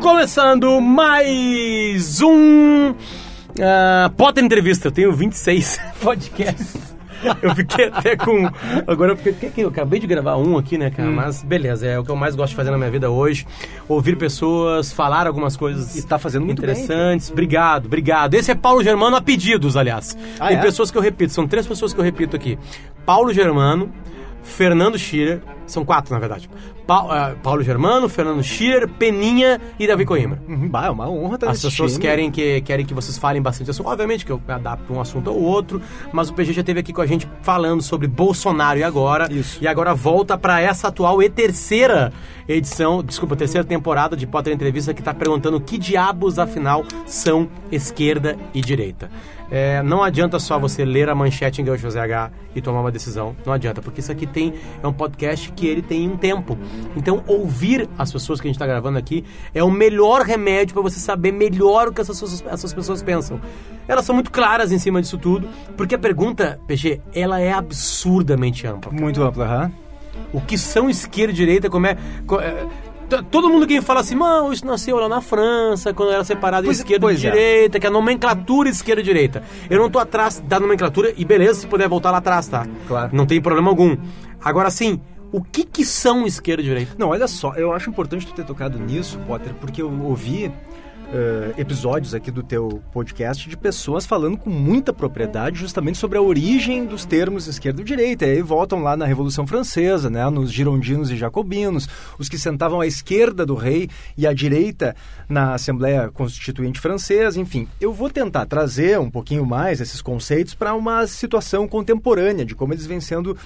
Começando mais um uh, Potter Entrevista. Eu tenho 26 podcasts. Eu fiquei até com. Agora eu fiquei. Eu acabei de gravar um aqui, né, cara? Hum. Mas beleza, é o que eu mais gosto de fazer na minha vida hoje. Ouvir pessoas, falar algumas coisas. E tá fazendo muito interessantes. Bem. Obrigado, obrigado. Esse é Paulo Germano a pedidos, aliás. Ah, Tem é? pessoas que eu repito, são três pessoas que eu repito aqui: Paulo Germano. Fernando Schirer, são quatro na verdade. Pa, uh, Paulo Germano, Fernando Schirer, Peninha e Davi Coimbra. Uhum, bah, é uma honra estar As pessoas querem que, querem que vocês falem bastante assunto. Obviamente que eu adapto um assunto ao outro, mas o PG já esteve aqui com a gente falando sobre Bolsonaro e agora. Isso. E agora volta para essa atual e terceira edição, desculpa, terceira temporada de Potter Entrevista que está perguntando que diabos afinal são esquerda e direita. É, não adianta só você ler a manchete em Gaúcho ZH e tomar uma decisão. Não adianta, porque isso aqui tem é um podcast que ele tem um tempo. Então, ouvir as pessoas que a gente está gravando aqui é o melhor remédio para você saber melhor o que essas, essas pessoas pensam. Elas são muito claras em cima disso tudo, porque a pergunta, PG, ela é absurdamente ampla. Cara. Muito ampla, aham. O que são esquerda e direita, como é, é todo mundo que fala assim, mano, isso nasceu lá na França, quando era separado pois, esquerda e é. direita, é. que é a nomenclatura esquerda e direita. Eu não tô atrás da nomenclatura, e beleza, se puder voltar lá atrás, tá? Claro. Não tem problema algum. Agora, sim, o que que são esquerda e direita? Não, olha só, eu acho importante tu ter tocado nisso, Potter, porque eu ouvi uh, episódios aqui do teu podcast de pessoas falando com muita propriedade justamente sobre a origem dos termos esquerda e direita. E aí voltam lá na Revolução Francesa, né, nos girondinos e jacobinos, os que sentavam à esquerda do rei e à direita na Assembleia Constituinte Francesa, enfim. Eu vou tentar trazer um pouquinho mais esses conceitos para uma situação contemporânea de como eles vêm sendo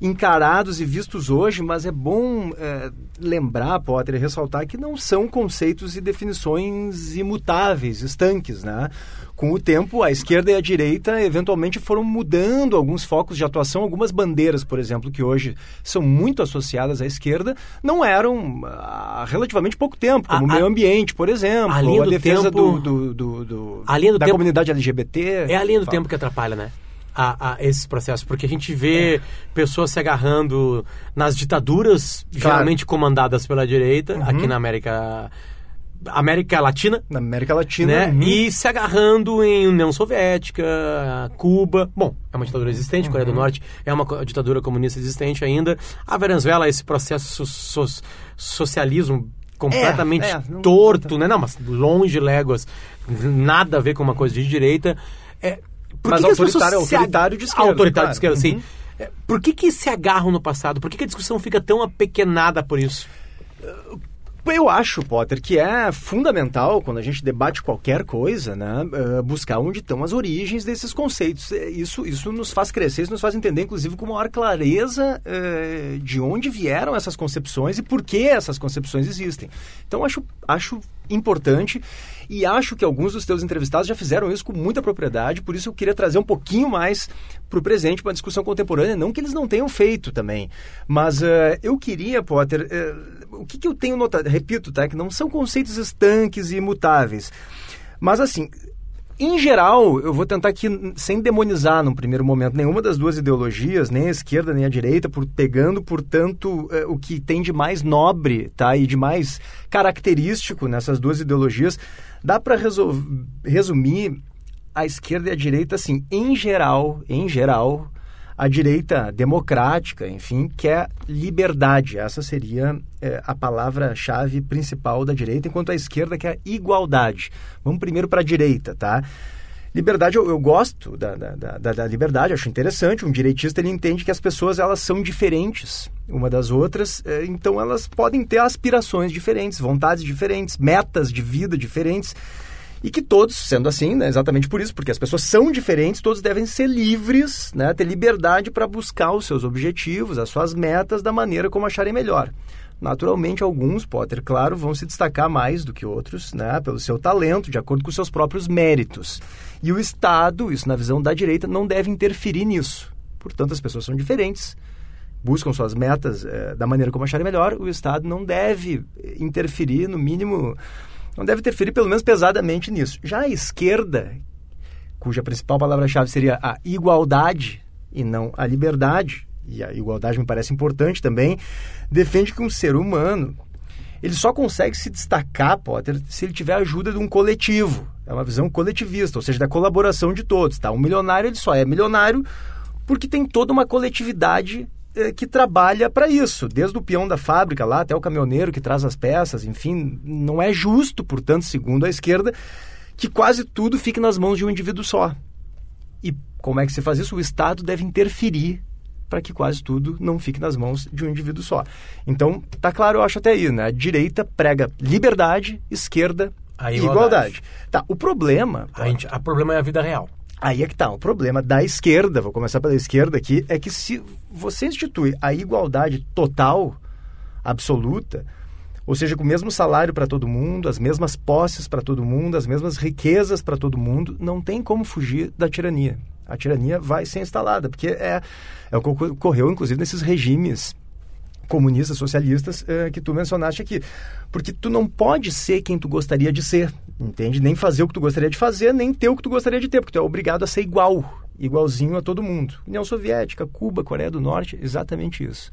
encarados e vistos hoje, mas é bom é, lembrar, Potter, e ressaltar que não são conceitos e definições imutáveis, estanques, né? Com o tempo, a esquerda e a direita eventualmente foram mudando alguns focos de atuação, algumas bandeiras, por exemplo, que hoje são muito associadas à esquerda, não eram há relativamente pouco tempo, como o meio ambiente, por exemplo, a, linha a defesa tempo, do, do, do, a linha do da tempo, comunidade LGBT. É a linha do fala. tempo que atrapalha, né? A, a esses processos, porque a gente vê é. pessoas se agarrando nas ditaduras, claro. geralmente comandadas pela direita, uhum. aqui na América América Latina. Na América Latina. Né? Uhum. E se agarrando em União Soviética, Cuba. Bom, é uma ditadura existente, uhum. Coreia do Norte é uma ditadura comunista existente ainda. A Venezuela, esse processo so, so, socialismo completamente é, é, não, torto, não, né? Não, mas longe léguas, nada a ver com uma coisa de direita. É, por Mas que autoritário, que autoritário de esquerda. Autoritário claro. de esquerda, sim. Uhum. É, por que, que se agarram no passado? Por que, que a discussão fica tão apequenada por isso? Eu acho, Potter, que é fundamental, quando a gente debate qualquer coisa, né, uh, buscar onde estão as origens desses conceitos. É, isso, isso nos faz crescer, isso nos faz entender, inclusive, com maior clareza uh, de onde vieram essas concepções e por que essas concepções existem. Então, acho, acho importante e acho que alguns dos teus entrevistados já fizeram isso com muita propriedade, por isso eu queria trazer um pouquinho mais para o presente, para a discussão contemporânea, não que eles não tenham feito também, mas uh, eu queria, Potter, uh, o que, que eu tenho notado, repito, tá, que não são conceitos estanques e imutáveis, mas assim, em geral, eu vou tentar aqui, sem demonizar num primeiro momento nenhuma das duas ideologias, nem a esquerda nem a direita, por, pegando, portanto, eh, o que tem de mais nobre tá, e de mais característico nessas duas ideologias, dá para resumir a esquerda e a direita assim, em geral, em geral, a direita democrática, enfim, quer liberdade. Essa seria é, a palavra-chave principal da direita, enquanto a esquerda quer igualdade. Vamos primeiro para a direita, tá? Liberdade, eu, eu gosto da, da, da, da, liberdade, acho interessante. Um direitista ele entende que as pessoas elas são diferentes uma das outras, é, então elas podem ter aspirações diferentes, vontades diferentes, metas de vida diferentes. E que todos, sendo assim, né, exatamente por isso, porque as pessoas são diferentes, todos devem ser livres, né, ter liberdade para buscar os seus objetivos, as suas metas da maneira como acharem melhor. Naturalmente, alguns, Potter, claro, vão se destacar mais do que outros, né, pelo seu talento, de acordo com seus próprios méritos. E o Estado, isso na visão da direita, não deve interferir nisso. Portanto, as pessoas são diferentes, buscam suas metas é, da maneira como acharem melhor, o Estado não deve interferir, no mínimo, não deve interferir pelo menos pesadamente nisso. Já a esquerda, cuja principal palavra-chave seria a igualdade e não a liberdade, e a igualdade me parece importante também, defende que um ser humano ele só consegue se destacar, Potter, se ele tiver a ajuda de um coletivo. É uma visão coletivista, ou seja, da colaboração de todos. Tá? Um milionário ele só é milionário porque tem toda uma coletividade eh, que trabalha para isso, desde o peão da fábrica lá até o caminhoneiro que traz as peças, enfim, não é justo, portanto, segundo a esquerda, que quase tudo fique nas mãos de um indivíduo só. E como é que se faz isso? O Estado deve interferir para que quase tudo não fique nas mãos de um indivíduo só. Então, tá claro, eu acho até aí, né? A direita prega liberdade, esquerda A igualdade. igualdade. Tá, o problema... A, gente, a problema é a vida real. Aí é que tá, o problema da esquerda, vou começar pela esquerda aqui, é que se você institui a igualdade total, absoluta, ou seja, com o mesmo salário para todo mundo, as mesmas posses para todo mundo, as mesmas riquezas para todo mundo, não tem como fugir da tirania. A tirania vai ser instalada, porque é, é o que ocorreu, inclusive, nesses regimes comunistas, socialistas eh, que tu mencionaste aqui. Porque tu não pode ser quem tu gostaria de ser, entende? Nem fazer o que tu gostaria de fazer, nem ter o que tu gostaria de ter, porque tu é obrigado a ser igual, igualzinho a todo mundo. União Soviética, Cuba, Coreia do Norte, exatamente isso.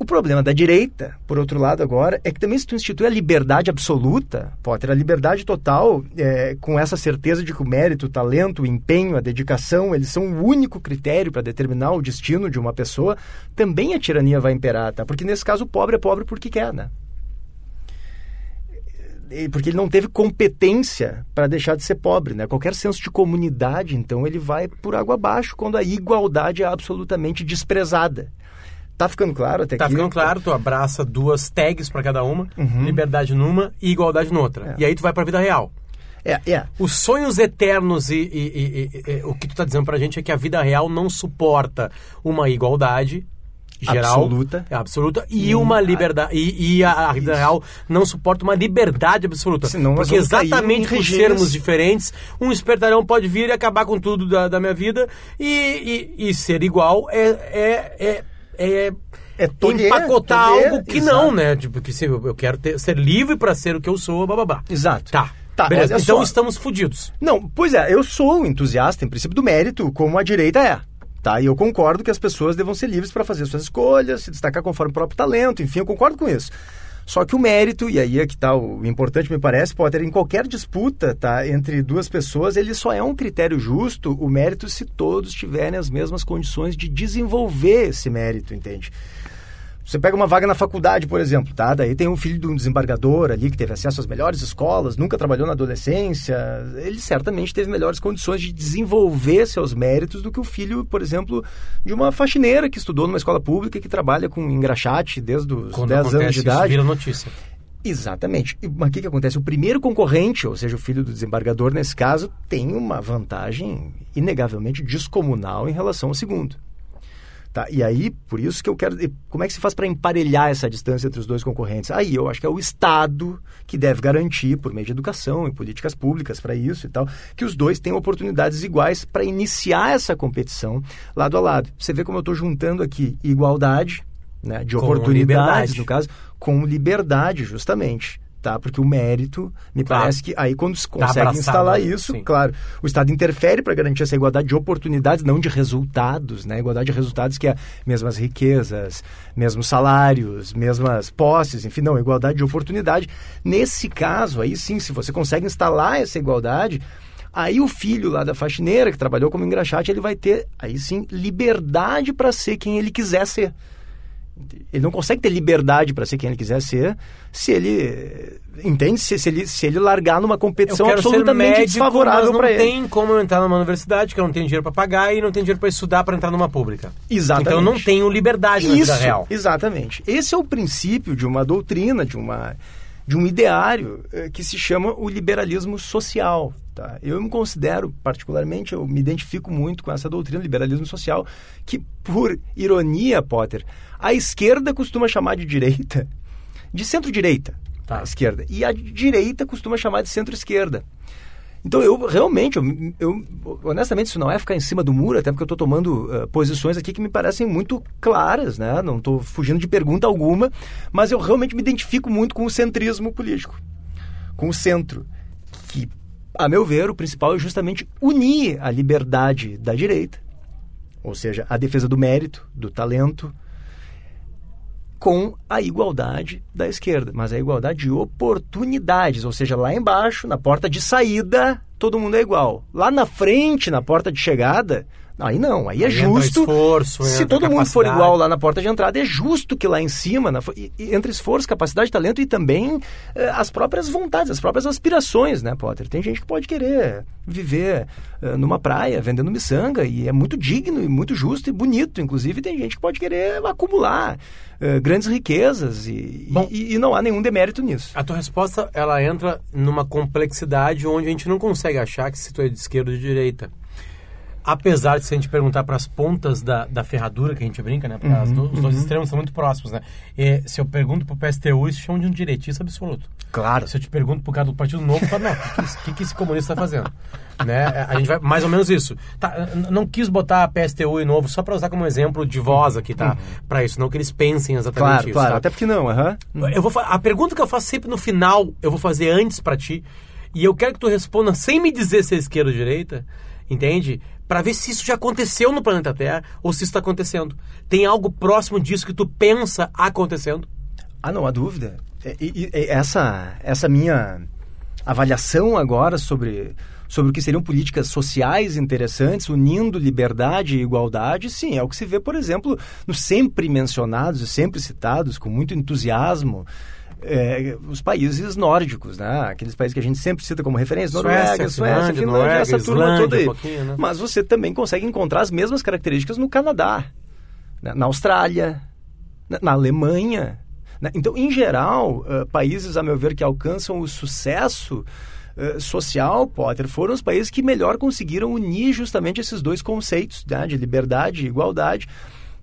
O problema da direita, por outro lado, agora, é que também se tu institui a liberdade absoluta, Potter, a liberdade total, é, com essa certeza de que o mérito, o talento, o empenho, a dedicação, eles são o único critério para determinar o destino de uma pessoa, também a tirania vai imperar, tá? Porque nesse caso o pobre é pobre porque quer, né? Porque ele não teve competência para deixar de ser pobre, né? Qualquer senso de comunidade, então, ele vai por água abaixo quando a igualdade é absolutamente desprezada. Tá ficando claro até Tá aqui? ficando claro, tu abraça duas tags para cada uma, liberdade numa e igualdade noutra. É. E aí tu vai pra vida real. É, é. Os sonhos eternos e, e- e- e- o que tu tá dizendo pra gente é que a vida real não suporta uma igualdade geral Absoluta. é, absoluta e uma liberdade e, e a, a vida real não suporta uma liberdade absoluta Senão porque exatamente por sermos diferentes um espertalhão pode vir e acabar com tudo da, da minha vida e, e- e ser igual é é, é, é É tolher, empacotar tolher, algo que exato. não, né? Tipo, que se eu quero ter- ser livre pra ser o que eu sou, blá. Exato. Tá. Tá, Beleza. Então só. estamos fudidos. Não, pois é, eu sou entusiasta, em princípio, do mérito, como a direita é. Tá? E eu concordo que as pessoas devam ser livres para fazer suas escolhas, se destacar conforme o próprio talento, enfim, eu concordo com isso. Só que o mérito, e aí é que tá o importante, me parece, Potter, em qualquer disputa tá, entre duas pessoas, ele só é um critério justo, o mérito, se todos tiverem as mesmas condições de desenvolver esse mérito, entende? Você pega uma vaga na faculdade, por exemplo, tá? Daí tem um filho de um desembargador ali que teve acesso às melhores escolas, nunca trabalhou na adolescência. Ele certamente teve melhores condições de desenvolver seus méritos do que o filho, por exemplo, de uma faxineira que estudou numa escola pública e que trabalha com engraxate desde os Quando 10 anos de isso, idade. vira notícia. Exatamente. Mas o que, que acontece? O primeiro concorrente, ou seja, o filho do desembargador, nesse caso, tem uma vantagem inegavelmente descomunal em relação ao segundo. Tá? E aí, por isso que eu quero. Como é que se faz para emparelhar essa distância entre os dois concorrentes? Aí eu acho que é o Estado que deve garantir, por meio de educação e políticas públicas para isso e tal, que os dois tenham oportunidades iguais para iniciar essa competição lado a lado. Você vê como eu estou juntando aqui igualdade né, de Com oportunidades, liberdade. no caso, com liberdade, justamente. Tá? Porque o mérito, me Claro. parece que aí quando se Tá consegue instalar né? isso, Sim. claro, o Estado interfere para garantir essa igualdade de oportunidades, não de resultados, né? Igualdade de resultados que é mesmas riquezas, mesmos salários, mesmas posses, enfim, não, igualdade de oportunidade. Nesse caso, aí sim, se você consegue instalar essa igualdade, aí o filho lá da faxineira que trabalhou como engraxate, ele vai ter, aí sim, liberdade para ser quem ele quiser ser. Ele não consegue ter liberdade para ser quem ele quiser ser se ele. Entende? Se, se ele, se ele largar numa competição absolutamente médico, desfavorável não para ele. tem como eu entrar numa universidade que eu não tenho dinheiro pra pagar e não tenho dinheiro pra estudar pra entrar numa pública. Exatamente. Então eu não tenho liberdade na Isso, vida real. exatamente. Esse é o princípio de uma doutrina, de uma de um ideário eh, que se chama o liberalismo social. Tá? Eu me considero, particularmente, eu me identifico muito com essa doutrina, liberalismo social, que, por ironia, Potter, a esquerda costuma chamar de direita, de centro-direita, Tá. a esquerda, e a direita costuma chamar de centro-esquerda. Então, eu realmente, eu, eu- honestamente, isso não é ficar em cima do muro, até porque eu estou tomando eh, posições aqui que me parecem muito claras, né? Não estou fugindo de pergunta alguma, mas eu realmente me identifico muito com o centrismo político, com o centro, que, a meu ver, o principal é justamente unir a liberdade da direita ou seja, a defesa do mérito, do talento, com a igualdade da esquerda, mas a igualdade de oportunidades, ou seja, lá embaixo, na porta de saída, todo mundo é igual. Lá na frente, na porta de chegada, Aí não, aí é aí justo. Esforço, se todo mundo for igual lá na porta de entrada, é justo que lá em cima, na, entre esforço, capacidade, talento e também eh, as próprias vontades, as próprias aspirações, né, Potter? Tem gente que pode querer viver eh, numa praia vendendo miçanga e é muito digno e muito justo e bonito. Inclusive, tem gente que pode querer acumular eh, grandes riquezas e, Bom, e, e não há nenhum demérito nisso. A tua resposta ela entra numa complexidade onde a gente não consegue achar que se tu é de esquerda ou de direita apesar de se a gente perguntar para as pontas da, da ferradura que a gente brinca, né? Uhum, do, os dois uhum. extremos são muito próximos, né? E, se eu pergunto para o PSTU, eles chamam de um direitista absoluto. Claro. Se eu te pergunto para o cara do Partido Novo, eu falo, não, o que, que, que, esse comunista está fazendo? né? A gente vai mais ou menos isso. Tá, não quis botar a PSTU e Novo só para usar como exemplo de voz aqui, tá? Uhum. Para isso, não que eles pensem exatamente claro, isso. Claro, tá? até porque não, aham. Uhum. Eu vou, a pergunta que eu faço sempre no final, eu vou fazer antes para ti, e eu quero que tu responda sem me dizer se é esquerda ou direita, entende? Para ver se isso já aconteceu no planeta Terra ou se está acontecendo. Tem algo próximo disso que tu pensa acontecendo? Ah, não há dúvida. E, e, essa, essa minha avaliação agora sobre, sobre o que seriam políticas sociais interessantes, unindo liberdade e igualdade, sim, é o que se vê, por exemplo, nos sempre mencionados e sempre citados, com muito entusiasmo, é, os países nórdicos, né? Aqueles países que a gente sempre cita como referência, Noruega, Suécia, Suécia Finlândia, Noruega, essa turma Islândia, toda aí. Um né? Mas você também consegue encontrar as mesmas características no Canadá, né? na Austrália, na, na Alemanha. Né? Então, em geral, uh, países, a meu ver, que alcançam o sucesso uh, social, Potter, foram os países que melhor conseguiram unir justamente esses dois conceitos né? de liberdade e igualdade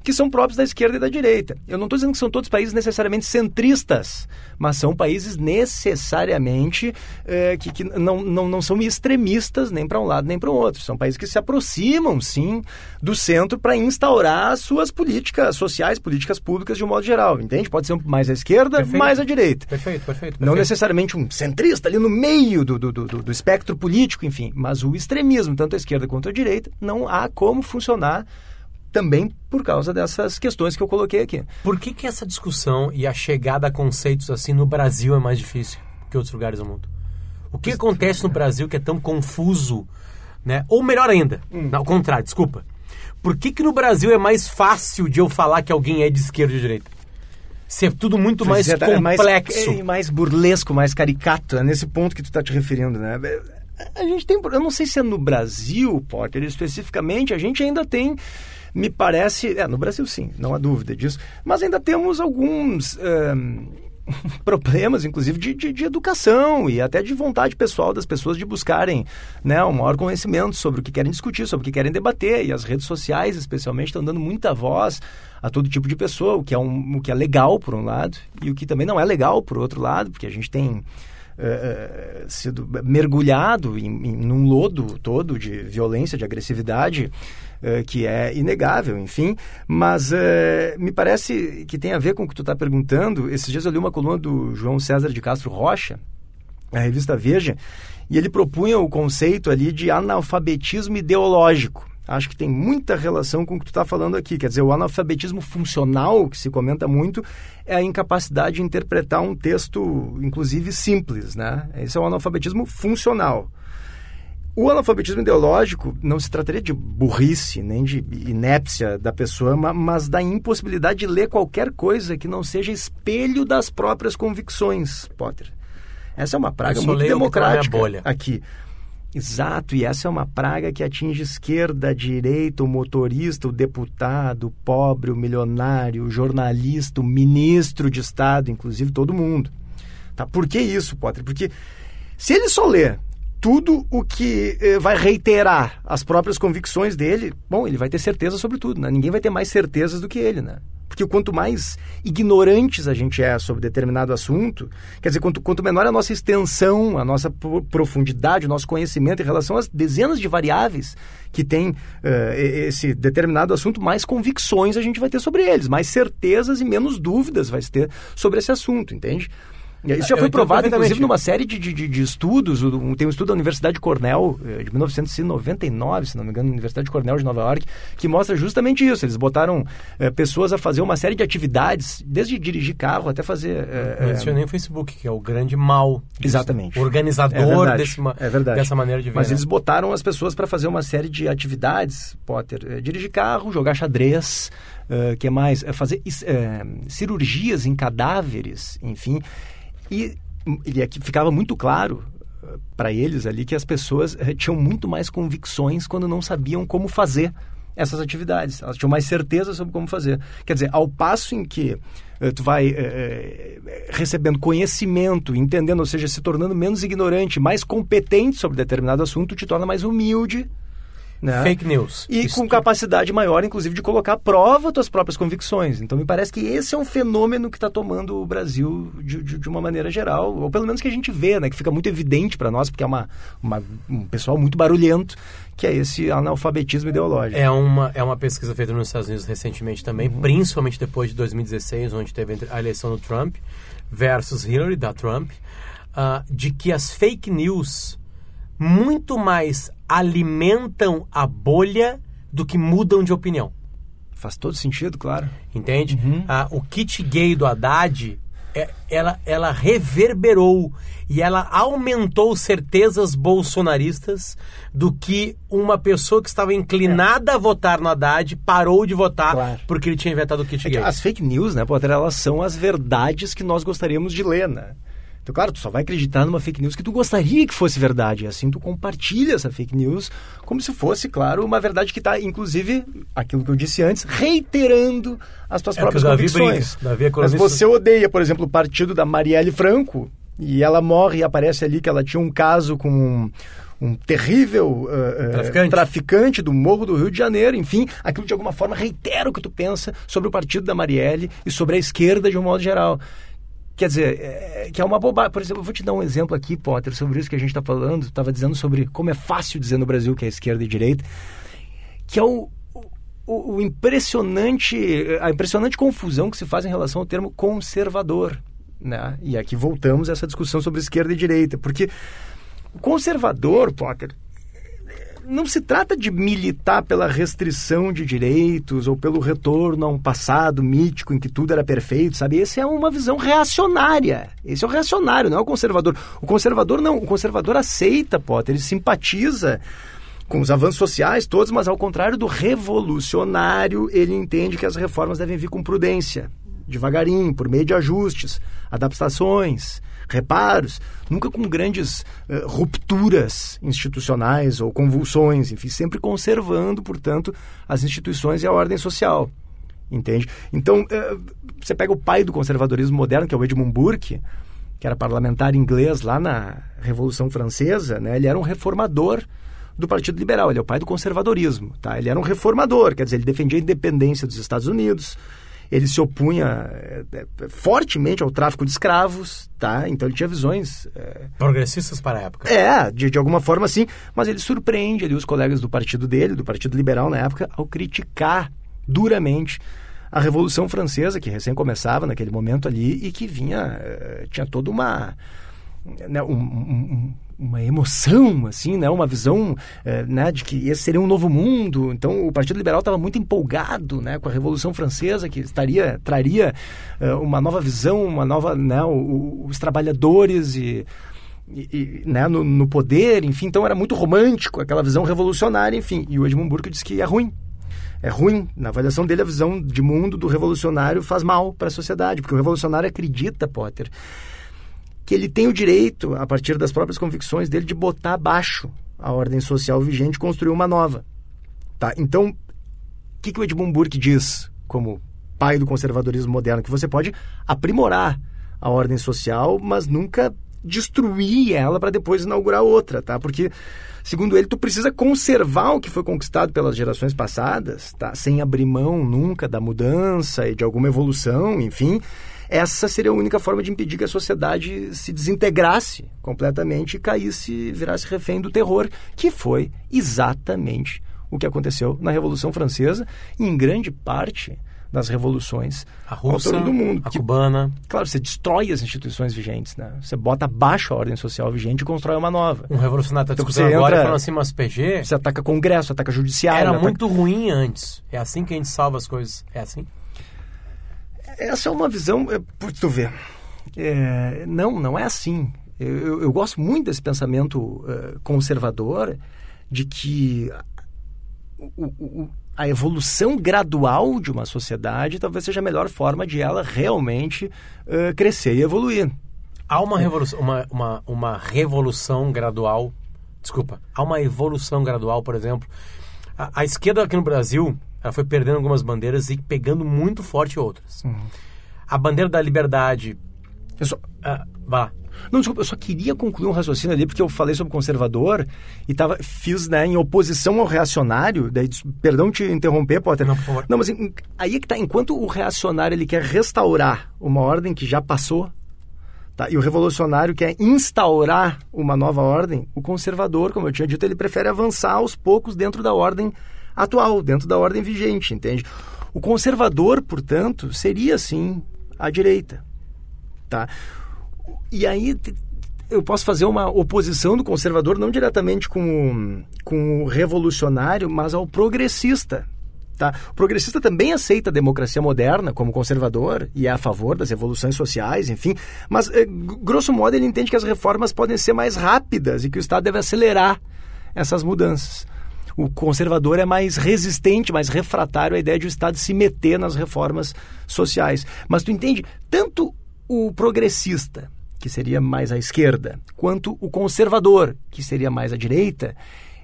que são próprios da esquerda e da direita. Eu não estou dizendo que são todos países necessariamente centristas, mas são países necessariamente é, que, que não, não, não são extremistas nem para um lado nem para o outro. São países que se aproximam, sim, do centro para instaurar suas políticas sociais, políticas públicas de um modo geral, entende? Pode ser mais à esquerda, perfeito. mais à direita. Perfeito, perfeito, perfeito. Não necessariamente um centrista ali no meio do, do, do, do espectro político, enfim, mas o extremismo, tanto à esquerda quanto à direita, não há como funcionar também por causa dessas questões que eu coloquei aqui. Por que, que essa discussão e a chegada a conceitos assim no Brasil é mais difícil que outros lugares do mundo? O que acontece no Brasil que é tão confuso, né? Ou melhor ainda, hum. ao contrário, desculpa. Por que, que no Brasil é mais fácil de eu falar que alguém é de esquerda ou de direita? Se é tudo muito mais é, complexo. Mais, é, mais burlesco, mais caricato. É nesse ponto que tu está te referindo, né? A gente tem. Eu não sei se é no Brasil, Potter, especificamente, a gente ainda tem me parece. É, no Brasil sim, não há dúvida disso. Mas ainda temos alguns. problemas, inclusive, de, de, de, educação e até de vontade pessoal das pessoas de buscarem né, um maior conhecimento sobre o que querem discutir, sobre o que querem debater. E as redes sociais, especialmente, estão dando muita voz a todo tipo de pessoa, o que é, um, o que é legal, por um lado, e o que também não é legal, por outro lado, porque a gente tem. Uh, sido mergulhado em, em num lodo todo de violência, de agressividade, eh, que é inegável, enfim. Mas uh, me parece que tem a ver com o que tu está perguntando. Esses dias eu li uma coluna do João César de Castro Rocha, na revista Veja, e ele propunha o conceito ali de analfabetismo ideológico. Acho que tem muita relação com o que tu está falando aqui. Quer dizer, o analfabetismo funcional, que se comenta muito, é a incapacidade de interpretar um texto, inclusive simples, né? Esse é o analfabetismo funcional. O analfabetismo ideológico não se trataria de burrice, nem de inépcia da pessoa, mas da impossibilidade de ler qualquer coisa que não seja espelho das próprias convicções, Potter. Essa é uma praga muito tá democrática aqui. Exato, e essa é uma praga que atinge esquerda, direita, o motorista, o deputado, o pobre, o milionário, o jornalista, o ministro de Estado, inclusive todo mundo. Tá? Por que isso, Potter? Porque se ele só lê tudo o que eh, vai reiterar as próprias convicções dele, bom, ele vai ter certeza sobre tudo, né? Ninguém vai ter mais certezas do que ele, né? Porque quanto mais ignorantes a gente é sobre determinado assunto, quer dizer, quanto, quanto menor a nossa extensão, a nossa profundidade, o nosso conhecimento em relação às dezenas de variáveis que tem uh, esse determinado assunto, mais convicções a gente vai ter sobre eles, mais certezas e menos dúvidas vai ter sobre esse assunto, entende? Isso já foi provado, inclusive, numa série de, de, de estudos. Tem um estudo da Universidade de Cornell, eh, de 1999, se não me engano, Universidade de Cornell de Nova York, que mostra justamente isso. Eles botaram é, pessoas a fazer uma série de atividades, desde dirigir carro até fazer. É, mencionei o Facebook, que é o grande mal. Disso. Exatamente. Organizador é desse, é dessa maneira de ver. Mas né? eles botaram as pessoas para fazer uma série de atividades, Potter. dirigir carro, jogar xadrez. Uh, que é mais? fazer cirurgias em cadáveres, enfim. E, e aqui ficava muito claro uh, para eles ali que as pessoas uh, tinham muito mais convicções quando não sabiam como fazer essas atividades. Elas tinham mais certeza sobre como fazer. Quer dizer, ao passo em que uh, tu vai recebendo conhecimento, entendendo, ou seja, se tornando menos ignorante, mais competente sobre determinado assunto, te torna mais humilde né? Fake news. E Isso com capacidade maior, inclusive, de colocar à prova tuas próprias convicções. Então, me parece que esse é um fenômeno que está tomando o Brasil de, de, de, uma maneira geral, ou pelo menos que a gente vê, né? Que fica muito evidente para nós, porque é uma, uma, um pessoal muito barulhento, que é esse analfabetismo ideológico. É uma, é uma pesquisa feita nos Estados Unidos recentemente também, uhum. principalmente depois de 2016, onde teve a eleição do Trump versus Hillary, da Trump, uh, de que as fake news muito mais alimentam a bolha do que mudam de opinião. Faz todo sentido, claro. Entende? Uhum. Ah, o kit gay do Haddad, é, ela, ela reverberou e ela aumentou certezas bolsonaristas do que uma pessoa que estava inclinada é. a votar no Haddad parou de votar claro. porque ele tinha inventado o kit é gay. As fake news, né, Potter, elas são as verdades que nós gostaríamos de ler, né? Então, claro, tu só vai acreditar numa fake news que tu gostaria que fosse verdade. E assim tu compartilha essa fake news como se fosse, claro, uma verdade que está, inclusive, aquilo que eu disse antes, reiterando as tuas é próprias convicções. Davi é Mas você odeia, por exemplo, o partido da Marielle Franco e ela morre e aparece ali que ela tinha um caso com um, um terrível uh, traficante. traficante. do Morro do Rio de Janeiro. Enfim, aquilo de alguma forma reitera o que tu pensa sobre o partido da Marielle e sobre a esquerda de um modo geral. Quer dizer, é, que é uma bobagem. Por exemplo, eu vou te dar um exemplo aqui, Potter, sobre isso que a gente está falando. Estava dizendo sobre como é fácil dizer no Brasil que é esquerda e direita, que é o, o, o, impressionante, a impressionante confusão que se faz em relação ao termo conservador. Né? E aqui voltamos a essa discussão sobre esquerda e direita, porque o conservador, Potter, não se trata de militar pela restrição de direitos ou pelo retorno a um passado mítico em que tudo era perfeito, sabe? Essa é uma visão reacionária. Esse é o reacionário, não é o conservador. O conservador não, o conservador aceita, Potter, ele simpatiza com os avanços sociais todos, mas ao contrário do revolucionário, ele entende que as reformas devem vir com prudência, devagarinho, por meio de ajustes, adaptações reparos, nunca com grandes uh, rupturas institucionais ou convulsões, enfim, sempre conservando, portanto, as instituições e a ordem social. Entende? Então, uh, você pega o pai do conservadorismo moderno, que é o Edmund Burke, que era parlamentar inglês lá na Revolução Francesa, né? ele era um reformador do Partido Liberal, ele é o pai do conservadorismo. Tá? Ele era um reformador, quer dizer, ele defendia a independência dos Estados Unidos, ele se opunha é, fortemente ao tráfico de escravos, tá? Então ele tinha visões... É... Progressistas para a época. É, de, de alguma forma sim, mas ele surpreende ali os colegas do partido dele, do Partido Liberal na época, ao criticar duramente a Revolução Francesa, que recém começava naquele momento ali e que vinha... Tinha toda uma... Né, um, um, uma emoção, assim, né? Uma visão é, né? de que esse seria um novo mundo. Então, o Partido Liberal estava muito empolgado, né? Com a Revolução Francesa, que estaria, traria é, uma nova visão, uma nova, né? Os trabalhadores e, e, e né? No, no, poder, enfim. Então, era muito romântico, aquela visão revolucionária, enfim. E o Edmund Burke disse que é ruim. É ruim. Na avaliação dele, a visão de mundo do revolucionário faz mal para a sociedade, porque o revolucionário acredita, Potter, que ele tem o direito, a partir das próprias convicções dele, de botar abaixo a ordem social vigente e construir uma nova. Tá? Então, o que, que o Edmund Burke diz como pai do conservadorismo moderno? Que você pode aprimorar a ordem social, mas nunca destruir ela para depois inaugurar outra, tá? Porque, segundo ele, tu precisa conservar o que foi conquistado pelas gerações passadas, tá? Sem abrir mão nunca da mudança e de alguma evolução, enfim essa seria a única forma de impedir que a sociedade se desintegrasse completamente e caísse, virasse refém do terror, que foi exatamente o que aconteceu na Revolução Francesa e, em grande parte, das revoluções A russa, ao do mundo. a Que, cubana. claro, você destrói as instituições vigentes, né? Você bota abaixo a ordem social vigente e constrói uma nova. Um revolucionário está Então, discutindo você agora entra- falando assim, mas PG Você ataca Congresso, ataca Judiciário. era ataca- muito ruim antes. É assim que a gente salva as coisas. É assim? Essa é uma visão, é, por tu ver. É, não, não é assim. Eu, eu- eu gosto muito desse pensamento eh, conservador de que o- o- a evolução gradual de uma sociedade talvez seja a melhor forma de ela realmente eh, crescer e evoluir. Há uma revolução, uma, uma, uma revolução gradual. Desculpa. Há uma evolução gradual, por exemplo. A, a esquerda aqui no Brasil, ela foi perdendo algumas bandeiras e pegando muito forte outras. A bandeira da liberdade. Eu só, ah, vá. Não, desculpa, eu só queria concluir um raciocínio ali, porque eu falei sobre conservador e tava, fiz né, em oposição ao reacionário. Daí, perdão te interromper, Potter. Não, por favor. Não, mas aí é que tá. Enquanto o reacionário ele quer restaurar uma ordem que já passou, tá? e o revolucionário quer instaurar uma nova ordem, o conservador, como eu tinha dito, ele prefere avançar aos poucos dentro da ordem atual, dentro da ordem vigente, entende? O conservador, portanto, seria sim a direita. Tá? E aí eu posso fazer uma oposição do conservador não diretamente com o, com o revolucionário, mas ao progressista. Tá? O progressista também aceita a democracia moderna como conservador e é a favor das revoluções sociais, enfim, mas eh, grosso modo ele entende que as reformas podem ser mais rápidas e que o Estado deve acelerar essas mudanças. O conservador é mais resistente, mais refratário à ideia de o Estado se meter nas reformas sociais. Mas tu entende, tanto o progressista, que seria mais à esquerda, quanto o conservador, que seria mais à direita,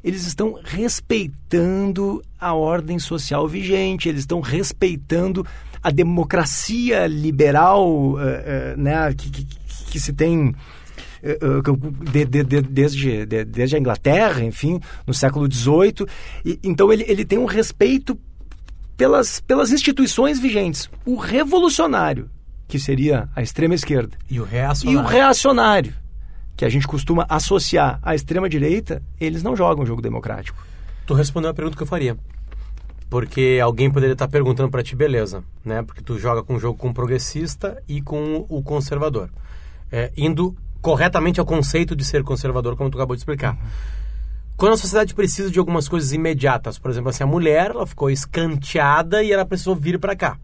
eles estão respeitando a ordem social vigente, eles estão respeitando a democracia liberal eh, eh, né, que, que- que se tem de- de- de- desde, de- desde a Inglaterra, enfim, no século XVIII. E, então ele, ele tem um respeito pelas, pelas instituições vigentes. O revolucionário, que seria a extrema esquerda, E o e o reacionário. reacionário, que a gente costuma associar à extrema direita, eles não jogam jogo democrático. Tu respondeu a pergunta que eu faria. Porque alguém poderia estar perguntando pra ti, beleza, né? Porque tu joga com um jogo com o progressista e com o conservador. É, indo corretamente ao conceito de ser conservador, como tu acabou de explicar. Quando a sociedade precisa de algumas coisas imediatas, por exemplo, assim, a mulher ela ficou escanteada e ela precisou vir para cá.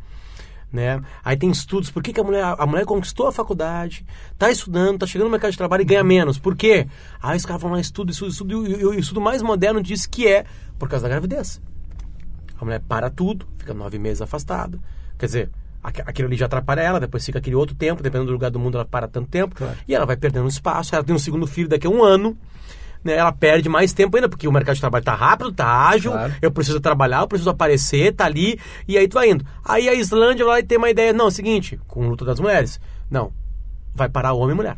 Né? Aí tem estudos, por que, que a, mulher, a mulher conquistou a faculdade, tá estudando, tá chegando no mercado de trabalho e ganha menos. Por quê? Aí os caras falam estudo, estudo, estudo, e o estudo mais moderno diz que é por causa da gravidez. A mulher para tudo, fica nove meses afastada. Quer dizer, aquilo ali já atrapalha ela, depois fica aquele outro tempo, dependendo do lugar do mundo, ela para tanto tempo. Claro. E ela vai perdendo espaço, ela tem um segundo filho daqui a um ano. Né, ela perde mais tempo ainda, porque o mercado de trabalho tá rápido, tá ágil, Claro. eu preciso trabalhar, eu preciso aparecer, tá ali, e aí tu vai indo. Aí a Islândia vai lá e tem uma ideia, não, é o seguinte, com o luta das mulheres, não, vai parar homem e mulher.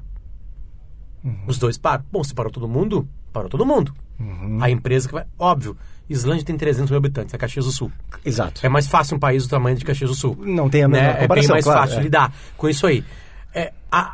Os dois param. Bom, se parou todo mundo, parou todo mundo. A empresa que vai. Óbvio, Islândia tem 300 mil habitantes, é Caxias do Sul. Exato. É mais fácil um país do tamanho de Caxias do Sul. Não tem a menor né? É bem mais claro, fácil é. lidar com isso aí. É, a-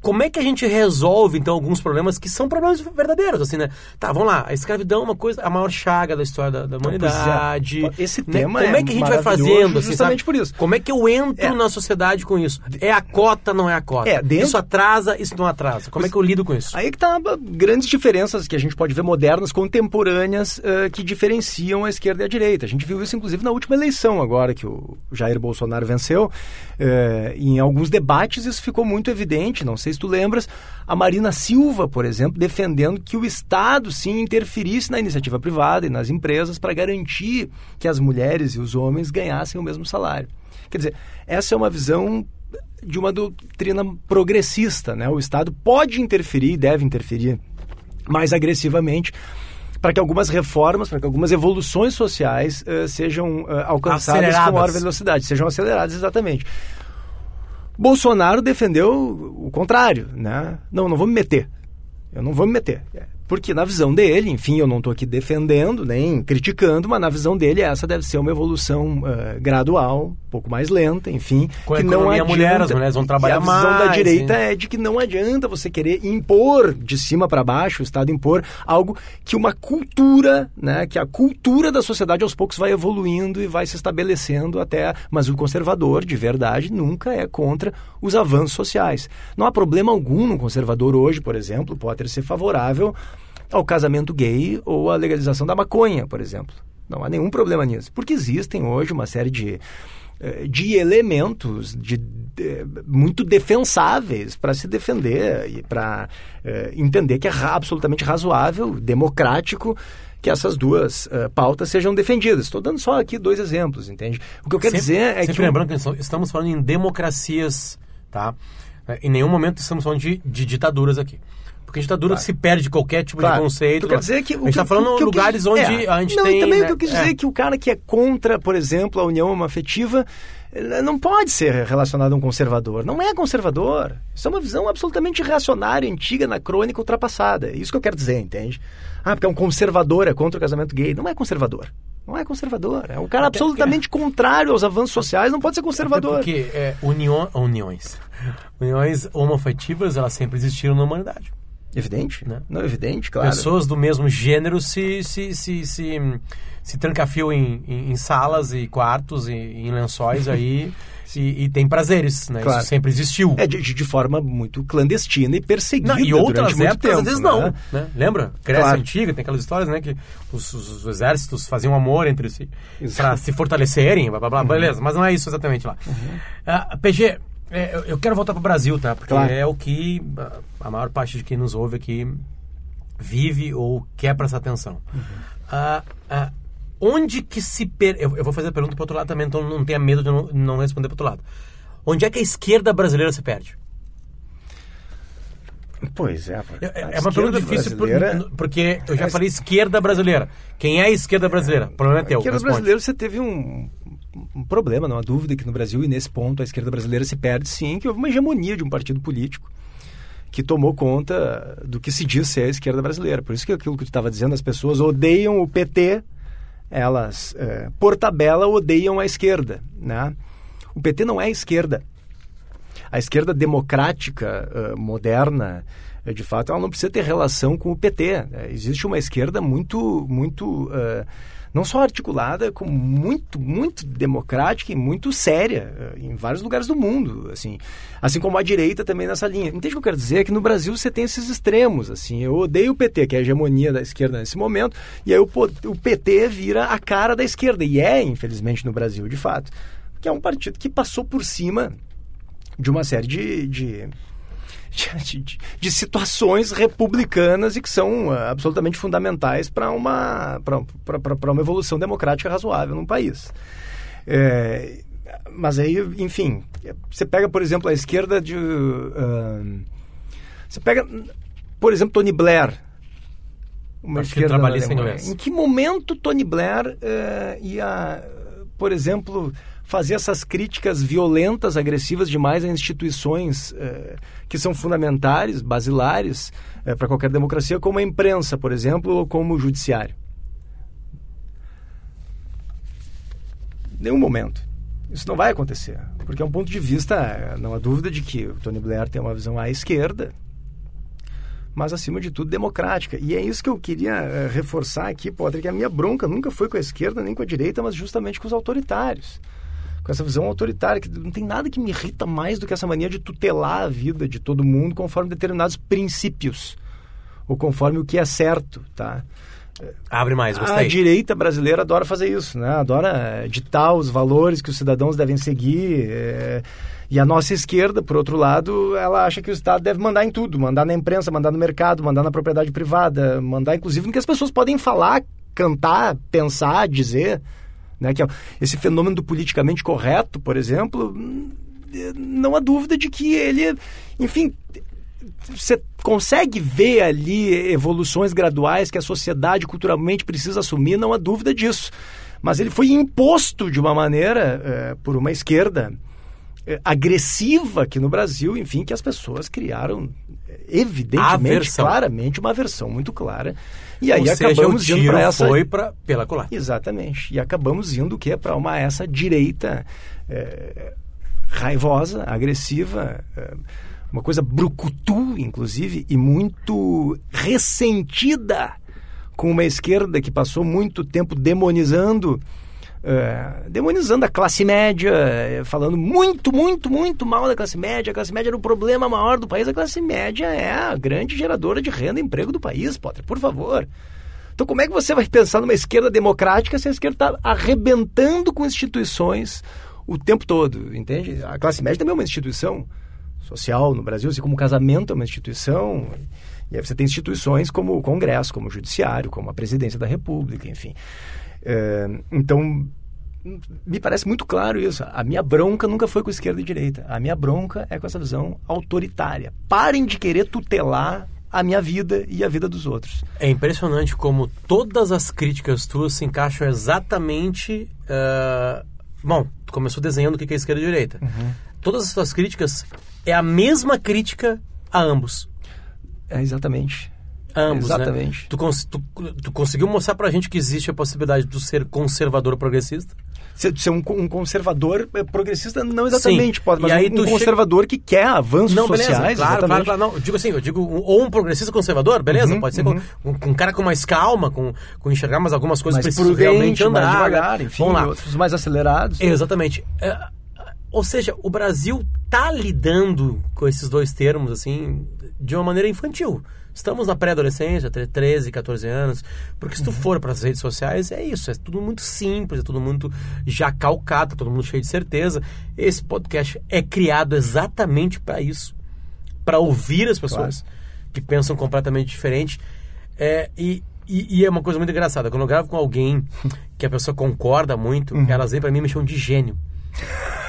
como é que a gente resolve, então, alguns problemas que são problemas verdadeiros, assim, né? Tá, vamos lá. A escravidão é uma coisa, a maior chaga da história da, da humanidade. Pois é. Esse né? tema Como é é que a gente vai fazendo, assim, justamente sabe? por isso. Como é que eu entro É. na sociedade com isso? É a cota, não é a cota? É, dentro- Isso atrasa, isso não atrasa. Como é que eu lido com isso? Aí que tá grandes diferenças que a gente pode ver modernas, contemporâneas, eh, que diferenciam a esquerda e a direita. A gente viu isso, inclusive, na última eleição agora, que o Jair Bolsonaro venceu. Eh, em alguns debates isso ficou muito evidente, não sei se tu lembras. A Marina Silva, por exemplo, defendendo que o Estado, sim, interferisse na iniciativa privada e nas empresas para garantir que as mulheres e os homens ganhassem o mesmo salário. Quer dizer, essa é uma visão de uma doutrina progressista, né? O Estado pode interferir e deve interferir mais agressivamente para que algumas reformas, para que algumas evoluções sociais eh, sejam eh, alcançadas com maior velocidade, sejam aceleradas exatamente. Bolsonaro defendeu o contrário, né? Não, não vou me meter. Eu não vou me meter. Porque na visão dele, enfim, eu não estou aqui defendendo nem criticando, mas na visão dele essa deve ser uma evolução uh, gradual, um pouco mais lenta, enfim. Com a que economia não adianta, mulher, as mulheres vão trabalhar e a visão mais, da direita hein? é de que não adianta você querer impor de cima para baixo, o Estado impor algo que uma cultura, né, que a cultura da sociedade aos poucos vai evoluindo e vai se estabelecendo até, mas o conservador de verdade nunca é contra os avanços sociais. Não há problema algum no conservador hoje, por exemplo, pode ser favorável ao casamento gay ou à legalização da maconha, por exemplo. Não há nenhum problema nisso, porque existem hoje uma série de eh, de elementos de, de, muito defensáveis para se defender e para eh, entender que é absolutamente razoável, democrático que essas duas uh, pautas sejam defendidas. Estou dando só aqui dois exemplos, entende? O que eu quero sempre, dizer é sempre que... lembrando que estamos falando em democracias, tá? Em nenhum momento estamos falando de, de ditaduras aqui. Porque a ditadura Claro. se perde qualquer tipo Claro. de conceito. Quer dizer que a gente está que- falando que eu lugares quis- onde é. a gente não, tem. e também né, o que eu quis dizer é. é que o cara que é contra, por exemplo, a união homoafetiva ele não pode ser relacionado a um conservador. Não é conservador. Isso é uma visão absolutamente reacionária, antiga, anacrônica, ultrapassada. É isso que eu quero dizer, entende? Ah, porque é um conservador, é contra o casamento gay. Não é conservador. Não é conservador. É um cara Até absolutamente contrário aos avanços sociais, não pode ser conservador. Até porque é, união, uniões. Uniões homoafetivas, elas sempre existiram na humanidade. Evidente, Né? Não, evidente, claro. Pessoas do mesmo gênero se, se, se, se, se trancafiam em, em, em salas e quartos e em lençóis aí e, e tem prazeres, né? Claro. Isso sempre existiu. É de, de- forma muito clandestina e perseguida Não, e outras épocas, tempo. às vezes né? não, né? Lembra? Grécia Claro. Antiga, tem aquelas histórias, né? Que os, os- os exércitos faziam amor entre si. Uhum. para se fortalecerem, blá, blá, blá, beleza. Mas não é isso exatamente lá. Ah, PG, é, eu- quero voltar pro Brasil, tá? Porque Claro. é o que a maior parte de quem nos ouve aqui vive ou quer prestar atenção. Uhum. Ah, ah, onde que se... Per... Eu, eu vou fazer a pergunta pro outro lado também, então não tenha medo de não, não responder pro outro lado. Onde é que a esquerda brasileira se perde? Pois é. É, a é uma pergunta difícil brasileira- porque eu já falei esquerda brasileira. Quem é a esquerda brasileira? O problema é A teu. esquerda responde. brasileira você teve um, um problema, não há dúvida que no Brasil e nesse ponto a esquerda brasileira se perde sim, que houve uma hegemonia de um partido político que tomou conta do que se diz ser a esquerda brasileira. Por isso que aquilo que tu estava dizendo, as pessoas odeiam o PT, elas, eh, por tabela, odeiam a esquerda. Né? O PT não é a esquerda. A esquerda democrática, eh, moderna, eh, de fato, ela não precisa ter relação com o PT. Existe uma esquerda muito, muito, eh, não só articulada, como muito, muito democrática e muito séria eh, em vários lugares do mundo, assim, assim como a direita também nessa linha. Entende o que eu quero dizer? É que no Brasil você tem esses extremos, assim. Eu odeio o PT, que é a hegemonia da esquerda nesse momento, e aí o, o PT vira a cara da esquerda e é, infelizmente, no Brasil, de fato, que é um partido que passou por cima de uma série de, de, de, de- de situações republicanas e que são ah, absolutamente fundamentais para uma, pra- pra- pra- pra uma evolução democrática razoável num país. É, mas aí, enfim, você pega, por exemplo, a esquerda de. ah, você pega, por exemplo, Tony Blair. Uma Partido esquerda Trabalhista inglês. Em que momento Tony Blair ia, por exemplo, fazer essas críticas violentas, agressivas demais a instituições eh, que são fundamentais, basilares para qualquer democracia, como a imprensa, por exemplo, ou como o judiciário? Nenhum momento. Isso não vai acontecer, porque é um ponto de vista, eh, não há dúvida de que o Tony Blair tem uma visão à esquerda, mas acima de tudo democrática. E é isso que eu queria eh, reforçar aqui, Potter, que a minha bronca nunca foi com a esquerda nem com a direita, mas justamente com os autoritários. Com essa visão autoritária, que não tem nada que me irrita mais do que essa mania de tutelar a vida de todo mundo conforme determinados princípios, ou conforme o que é certo, tá? Abre mais, A gostei. direita brasileira adora fazer isso, né? Adora eh, ditar os valores que os cidadãos devem seguir. eh, E a nossa esquerda, por outro lado, ela acha que o Estado deve mandar em tudo, mandar na imprensa, mandar no mercado, mandar na propriedade privada, mandar inclusive no que as pessoas podem falar, cantar, pensar, dizer, né? Que é esse fenômeno do politicamente correto, por exemplo, hum, eh, não há dúvida de que ele, enfim, você consegue ver ali evoluções graduais que a sociedade culturalmente precisa assumir, não há dúvida disso. Mas ele foi imposto de uma maneira eh, por uma esquerda eh, agressiva aqui no Brasil, enfim, que as pessoas criaram, eh, evidentemente, claramente, uma versão muito clara. E aí Ou seja, acabamos o indo para essa. foi pra, pela culatra. Exatamente. E acabamos indo o quê? Para uma essa direita eh, raivosa, agressiva, eh, uma coisa brucutu, inclusive, e muito ressentida com uma esquerda que passou muito tempo demonizando. eh, demonizando a classe média, eh, falando muito, muito, muito mal da classe média. A classe média era o problema maior do país. A classe média é a grande geradora de renda e emprego do país, Potter, por favor. Então, como é que você vai pensar numa esquerda democrática se a esquerda está arrebentando com instituições o tempo todo? Entende? A classe média também é uma instituição social no Brasil, assim como o casamento é uma instituição. E aí você tem instituições como o Congresso, como o Judiciário, como a Presidência da República, enfim. É, então, me parece muito claro isso. A minha bronca nunca foi com esquerda e direita. A minha bronca é com essa visão autoritária. Parem de querer tutelar a minha vida e a vida dos outros. É impressionante como todas as críticas tuas se encaixam exatamente. ah, Bom, tu começou desenhando o que é esquerda e direita. Uhum. Todas as tuas críticas é a mesma crítica a ambos. É exatamente. A ambos, Exatamente. Né? Tu, tu- tu conseguiu mostrar pra gente que existe a possibilidade de ser conservador progressista? Ser, um, um conservador eh, progressista, não exatamente, Sim. pode, mas aí um, um chega- conservador que quer avanços Não, beleza. sociais. claro, claro, exatamente. claro. Não, digo assim, eu digo um- ou um progressista conservador, beleza? Uhum, Pode ser uhum. com, com um cara com mais calma, com, com enxergar mais algumas coisas mais precisam realmente prudente, andar. mais né? devagar, enfim, Vamos lá. outros mais acelerados. Exatamente. É, ou seja, o Brasil tá lidando com esses dois termos, assim, de uma maneira infantil. Estamos na pré-adolescência, tre- 13, 14 anos, porque se tu for para as redes sociais, é isso, é tudo muito simples, é tudo muito já calcado, tá todo mundo cheio de certeza. Esse podcast é criado exatamente para isso, para ouvir as pessoas que pensam completamente diferente. É, e, e, e é uma coisa muito engraçada, quando eu gravo com alguém que a pessoa concorda muito, elas vêm para mim e me chamam de gênio.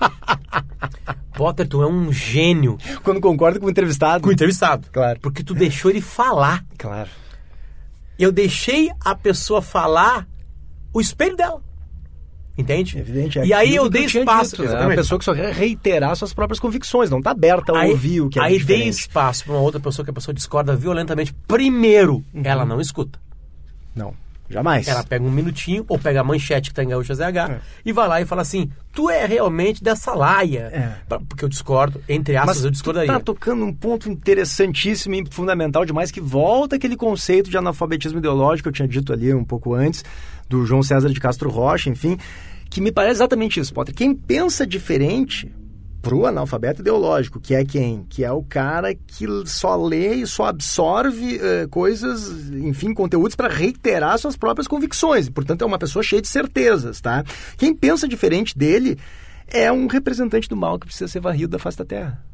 Potter, tu é um gênio Quando concorda com o entrevistado. com o entrevistado. Claro. Porque tu deixou ele falar. Claro. Eu deixei a pessoa falar o espelho dela. Entende? Evidente. é e aí eu dei espaço. dito, né? exatamente. A pessoa que só quer reiterar suas próprias convicções, não está aberta a aí, ouvir o que é Aí diferente. dei espaço para uma outra pessoa que a pessoa discorda violentamente. Primeiro, Uhum. ela não escuta. Não, jamais. Ela pega um minutinho, ou pega a manchete que tá em Gaúcha ZH, É. e vai lá e fala assim: Tu é realmente dessa laia. É. Pra- Porque eu discordo, entre aspas, Mas eu tu discordaria. tá tocando um ponto interessantíssimo e fundamental demais que volta aquele conceito de analfabetismo ideológico que eu tinha dito ali um pouco antes, do João César de Castro Rocha, enfim, que me parece exatamente isso, Potter. Quem pensa diferente pro analfabeto ideológico, que é quem? Que é o cara que só lê e só absorve eh, coisas, enfim, conteúdos para reiterar suas próprias convicções. Portanto, é uma pessoa cheia de certezas, tá? Quem pensa diferente dele é um representante do mal que precisa ser varrido da face da terra.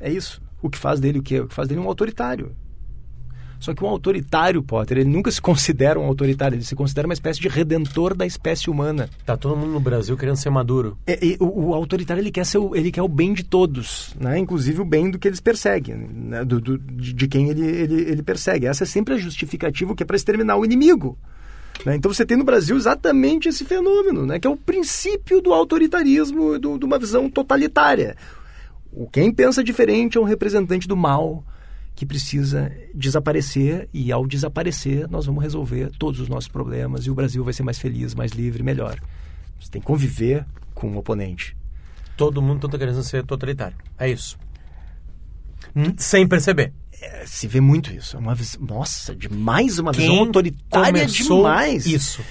É isso. O que faz dele o quê? O que faz dele um autoritário. Só que um autoritário, Potter, ele nunca se considera um autoritário, ele se considera uma espécie de redentor da espécie humana. Tá todo mundo no Brasil querendo ser maduro. É, o, o autoritário ele quer, ser o, ele quer o bem de todos, né? inclusive o bem do que eles perseguem, né? do, do- de, de quem ele, ele, ele persegue. Essa é sempre a justificativa que é para exterminar o inimigo. né? Então você tem no Brasil exatamente esse fenômeno, né? que é o princípio do autoritarismo, do, de uma visão totalitária. O quem pensa diferente é um representante do mal que precisa desaparecer e ao desaparecer nós vamos resolver todos os nossos problemas e o Brasil vai ser mais feliz, mais livre, melhor. Você tem que conviver com o oponente. Todo mundo tá querendo ser totalitário. É isso. Sem perceber. É, se vê muito isso. É uma. Nossa, demais uma visão Quem autoritária começou demais. Isso.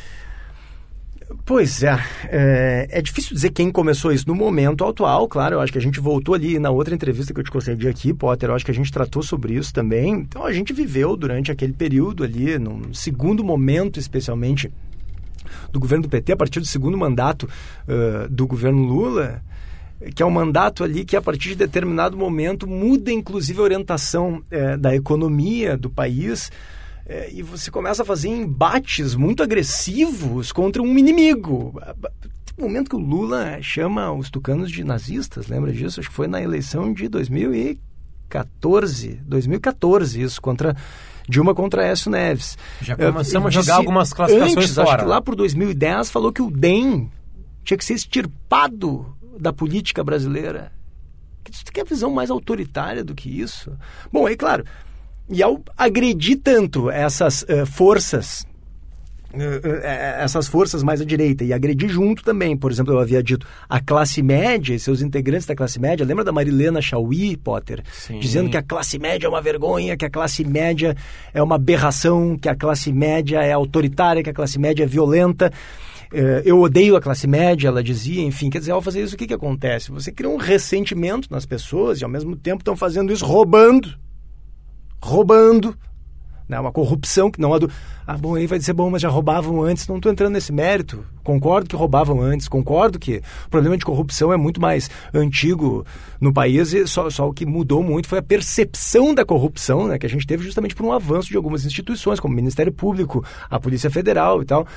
Pois é, é, é difícil dizer quem começou isso no momento atual, claro, eu acho que a gente voltou ali na outra entrevista que eu te concedi aqui, Potter, eu acho que a gente tratou sobre isso também, então a gente viveu durante aquele período ali, num segundo momento especialmente do governo do PT, a partir do segundo mandato uh, do governo Lula, que é um mandato ali que a partir de determinado momento muda inclusive a orientação da economia do país, é, e você começa a fazer embates muito agressivos contra um inimigo. Tem um momento que o Lula chama os tucanos de nazistas, lembra disso? Acho que foi na eleição de 2014, 2014 isso, contra Dilma contra Écio Neves. Já começamos a jogar algumas classificações antes, fora. Acho que lá por 2010 falou que o DEM tinha que ser extirpado da política brasileira. Você quer visão mais autoritária do que isso? Bom, aí, claro, e ao agredir tanto essas uh, forças eh, eh, essas forças mais à direita e agredir junto também. Por exemplo, eu havia dito a classe média e seus integrantes da classe média. Lembra da Marilena Chauí, Potter? Sim. Dizendo que a classe média é uma vergonha, que a classe média é uma aberração, que a classe média é autoritária, que a classe média é violenta. Eu odeio a classe média, ela dizia, enfim, quer dizer, ao fazer isso, o que, que acontece? Você cria um ressentimento nas pessoas e, ao mesmo tempo, estão fazendo isso roubando. Roubando né? Uma corrupção que não é do. Ah, bom, aí vai dizer, bom, mas já roubavam antes. Não estou entrando nesse mérito. Concordo que roubavam antes. Concordo que o problema de corrupção é muito mais antigo no país e só, só o que mudou muito foi a percepção da corrupção, né? Que a gente teve justamente por um avanço de algumas instituições, como o Ministério Público, a Polícia Federal e tal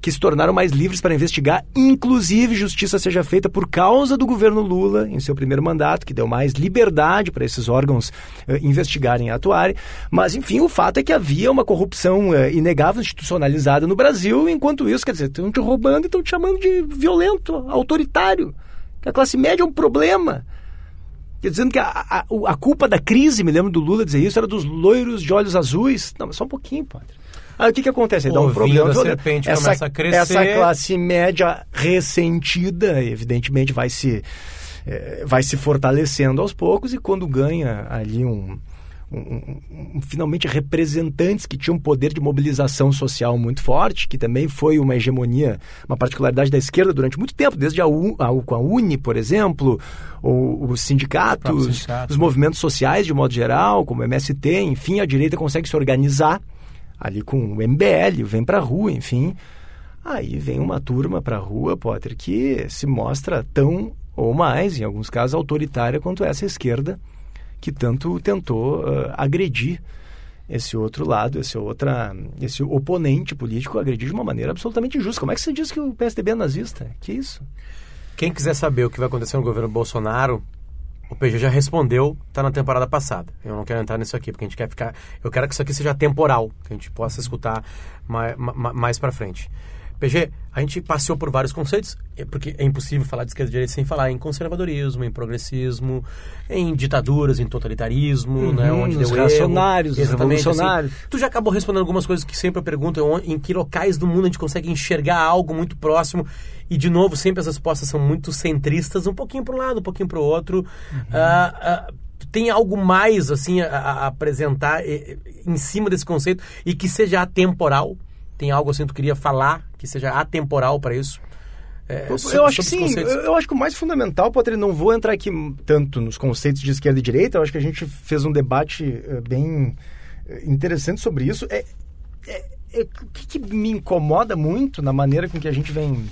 que se tornaram mais livres para investigar, inclusive justiça seja feita por causa do governo Lula em seu primeiro mandato, que deu mais liberdade para esses órgãos uh, investigarem e atuarem. Mas, enfim, o fato é que havia uma corrupção uh, inegável, institucionalizada no Brasil, enquanto isso, quer dizer, estão te roubando e estão te chamando de violento, autoritário. A classe média é um problema. Quer dizendo que a, a, a culpa da crise, me lembro do Lula dizer isso, era dos loiros de olhos azuis. Não, mas só um pouquinho, padre. Aí o que, que acontece? Dá um problema. A serpente essa, começa a crescer. Essa classe média ressentida, evidentemente, vai se, é, vai se fortalecendo aos poucos e quando ganha ali um, um, um, finalmente representantes que tinham um poder de mobilização social muito forte, que também foi uma hegemonia, uma particularidade da esquerda durante muito tempo, desde a, U, a, com a Uni, por exemplo, ou os sindicatos, sindicato. os movimentos sociais de modo geral, como o MST, enfim, a direita consegue se organizar ali com o MBL, vem para a rua, enfim. Aí vem uma turma para a rua, Potter, que se mostra tão ou mais, em alguns casos, autoritária quanto essa esquerda que tanto tentou uh, agredir esse outro lado, esse outra, esse oponente político agredir de uma maneira absolutamente injusta. Como é que você diz que o PSDB é nazista? Que isso? Quem quiser saber o que vai acontecer no governo Bolsonaro, o PG já respondeu, tá na temporada passada. Eu não quero entrar nisso aqui, porque a gente quer ficar. Eu quero que isso aqui seja temporal, que a gente possa escutar mais, mais para frente. PG, a gente passeou por vários conceitos, é porque é impossível falar de esquerda e direita sem falar em conservadorismo, em progressismo, em ditaduras, em totalitarismo, uhum, né, onde os deu reacionários, erro. os revolucionários. Assim, tu já acabou respondendo algumas coisas que sempre eu pergunto, em que locais do mundo a gente consegue enxergar algo muito próximo e, de novo, sempre as respostas são muito centristas, um pouquinho para um lado, um pouquinho para o outro. Uhum. Uh, uh, tem algo mais assim a, a apresentar em cima desse conceito e que seja atemporal? Tem algo assim que tu queria falar que seja atemporal para isso? É, eu, sobre, eu acho que sim, eu, eu, acho que o mais fundamental, Potter, não vou entrar aqui tanto nos conceitos de esquerda e direita, eu acho que a gente fez um debate uh, bem eh, interessante sobre isso. É, é, é, o que, que me incomoda muito na maneira com que a gente vem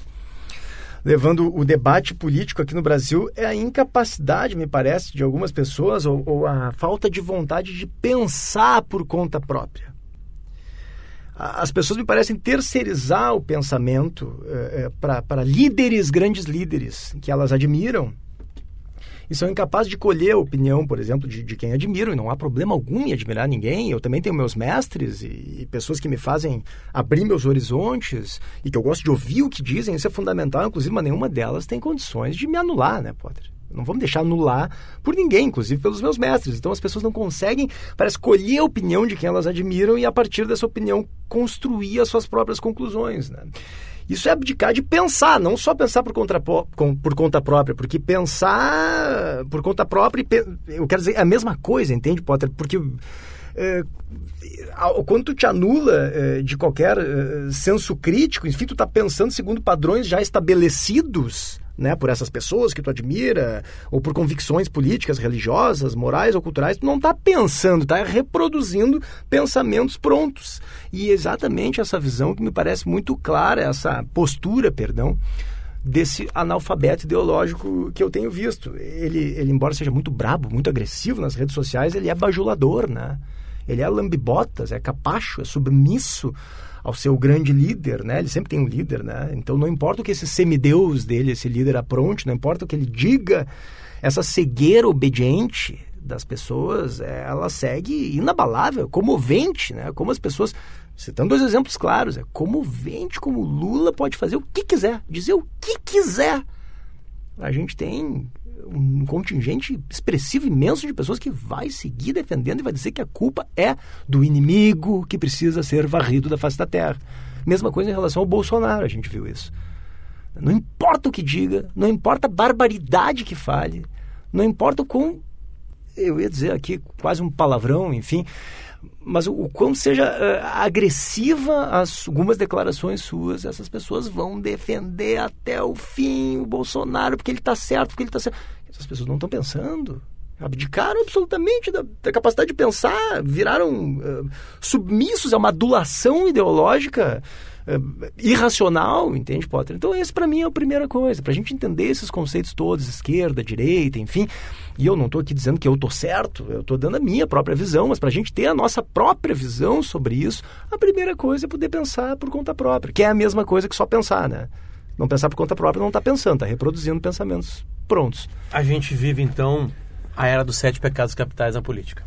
levando o debate político aqui no Brasil é a incapacidade, me parece, de algumas pessoas ou, ou a falta de vontade de pensar por conta própria. As pessoas me parecem terceirizar o pensamento é, para líderes, grandes líderes, que elas admiram, e são incapazes de colher a opinião, por exemplo, de, de quem admiram, e não há problema algum em admirar ninguém. Eu também tenho meus mestres e, e, pessoas que me fazem abrir meus horizontes e que eu gosto de ouvir o que dizem, isso é fundamental, inclusive, mas nenhuma delas tem condições de me anular, né, Potter? não vamos deixar anular por ninguém, inclusive pelos meus mestres. Então as pessoas não conseguem, para escolher a opinião de quem elas admiram e a partir dessa opinião construir as suas próprias conclusões. Né? Isso é abdicar de pensar, não só pensar por conta, por conta própria, porque pensar por conta própria, eu quero dizer, é a mesma coisa, entende, Potter? Porque é, quando tu te anula é, de qualquer é, senso crítico, enfim, tu está pensando segundo padrões já estabelecidos, né, por essas pessoas que tu admira, ou por convicções políticas, religiosas, morais ou culturais, tu não está pensando, está reproduzindo pensamentos prontos. E exatamente essa visão que me parece muito clara, essa postura, perdão, desse analfabeto ideológico que eu tenho visto. Ele, ele embora seja muito brabo, muito agressivo nas redes sociais, ele é bajulador, né? Ele é lambibotas, é capacho, é submisso ao seu grande líder, né? Ele sempre tem um líder, né? Então não importa o que esse semideus dele, esse líder apronte, não importa o que ele diga, essa cegueira obediente das pessoas, ela segue inabalável, comovente, né? Como as pessoas, citando dois exemplos claros, é comovente como Lula pode fazer o que quiser, dizer o que quiser. a gente tem um contingente expressivo, imenso de pessoas que vai seguir defendendo e vai dizer que a culpa é do inimigo que precisa ser varrido da face da terra. Mesma coisa em relação ao Bolsonaro, a gente viu isso. Não importa o que diga, não importa a barbaridade que fale, não importa o quão. Eu ia dizer aqui quase um palavrão, enfim, mas o, quão seja uh, agressiva as, algumas declarações suas, essas pessoas vão defender até o fim o Bolsonaro, porque ele está certo, porque ele está certo. Essas pessoas não estão pensando. Abdicaram absolutamente da, da, capacidade de pensar, viraram uh, submissos a uma adulação ideológica irracional, entende, Potter? Então, esse para mim é a primeira coisa. Para a gente entender esses conceitos todos, esquerda, direita, enfim. E eu não estou aqui dizendo que eu estou certo, eu estou dando a minha própria visão, mas para a gente ter a nossa própria visão sobre isso, a primeira coisa é poder pensar por conta própria, que é a mesma coisa que só pensar, né? Não pensar por conta própria não está pensando, está reproduzindo pensamentos prontos. A gente vive, então, a era dos sete pecados capitais na política.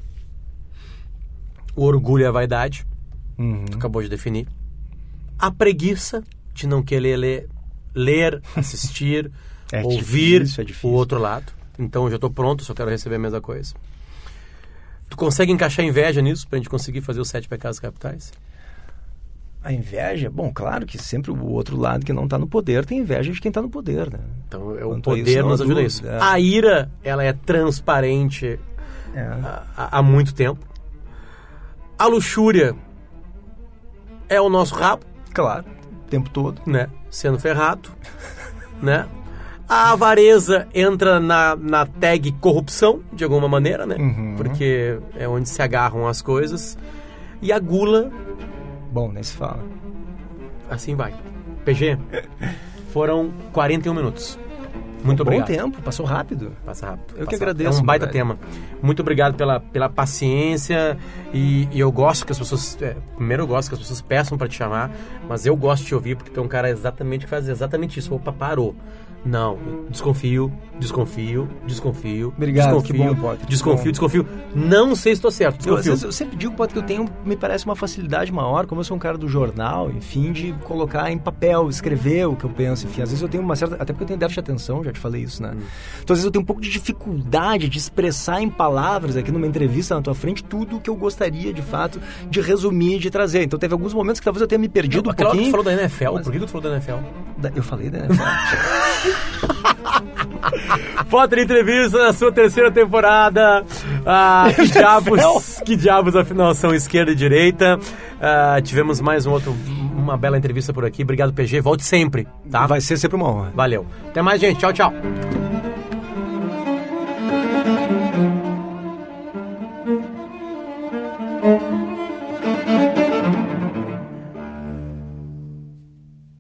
O orgulho e a vaidade, uhum. acabou de definir. A preguiça de não querer ler, ler assistir, é ouvir difícil, é o outro lado. Então, eu já estou pronto, só quero receber a mesma coisa. Tu consegue encaixar inveja nisso para a gente conseguir fazer os sete pecados capitais? A inveja, bom, claro que sempre o outro lado que não está no poder tem inveja de quem está no poder, né? Então, é o poder nos ajuda isso. É. A ira, ela é transparente é. Há, há muito tempo. A luxúria é o nosso rabo. Claro, o tempo todo. Né? Sendo ferrado, né? A avareza entra na, na tag corrupção, de alguma maneira, né? Uhum. Porque é onde se agarram as coisas. E a gula Bom, nem se fala. Assim vai. PG, foram 41 minutos. Muito um obrigado. Bom tempo, passou rápido. Passa rápido. Eu passa que agradeço. É um baita tema. Muito obrigado pela, pela paciência e, e eu gosto que as pessoas. É, primeiro, eu gosto que as pessoas peçam para te chamar, mas eu gosto de te ouvir porque tu é um cara exatamente que faz exatamente isso. Opa, parou. Não, desconfio, desconfio, desconfio. Obrigado, desconfio, que bom, Potter. Desconfio, desconfio. Não sei se estou certo, desconfio. Eu, eu, sempre digo, Potter, que eu tenho, me parece uma facilidade maior, como eu sou um cara do jornal, enfim, de colocar em papel, escrever o que eu penso, enfim. Às vezes eu tenho uma certa... Até porque eu tenho déficit de atenção, já te falei isso, né? Hum. Então, às vezes eu tenho um pouco de dificuldade de expressar em palavras aqui numa entrevista na tua frente tudo o que eu gostaria, de fato, de resumir, de trazer. Então, teve alguns momentos que talvez eu tenha me perdido não, um pouquinho. tu falou da NFL, mas... por que tu falou da NFL? Eu falei da NFL. Foto de entrevista na sua terceira temporada. Ah, que diabos, que diabos afinal são esquerda e direita. Ah, tivemos mais um outro, uma bela entrevista por aqui. Obrigado, PG. Volte sempre, tá? Vai ser sempre uma honra. Valeu. Até mais, gente. Tchau, tchau.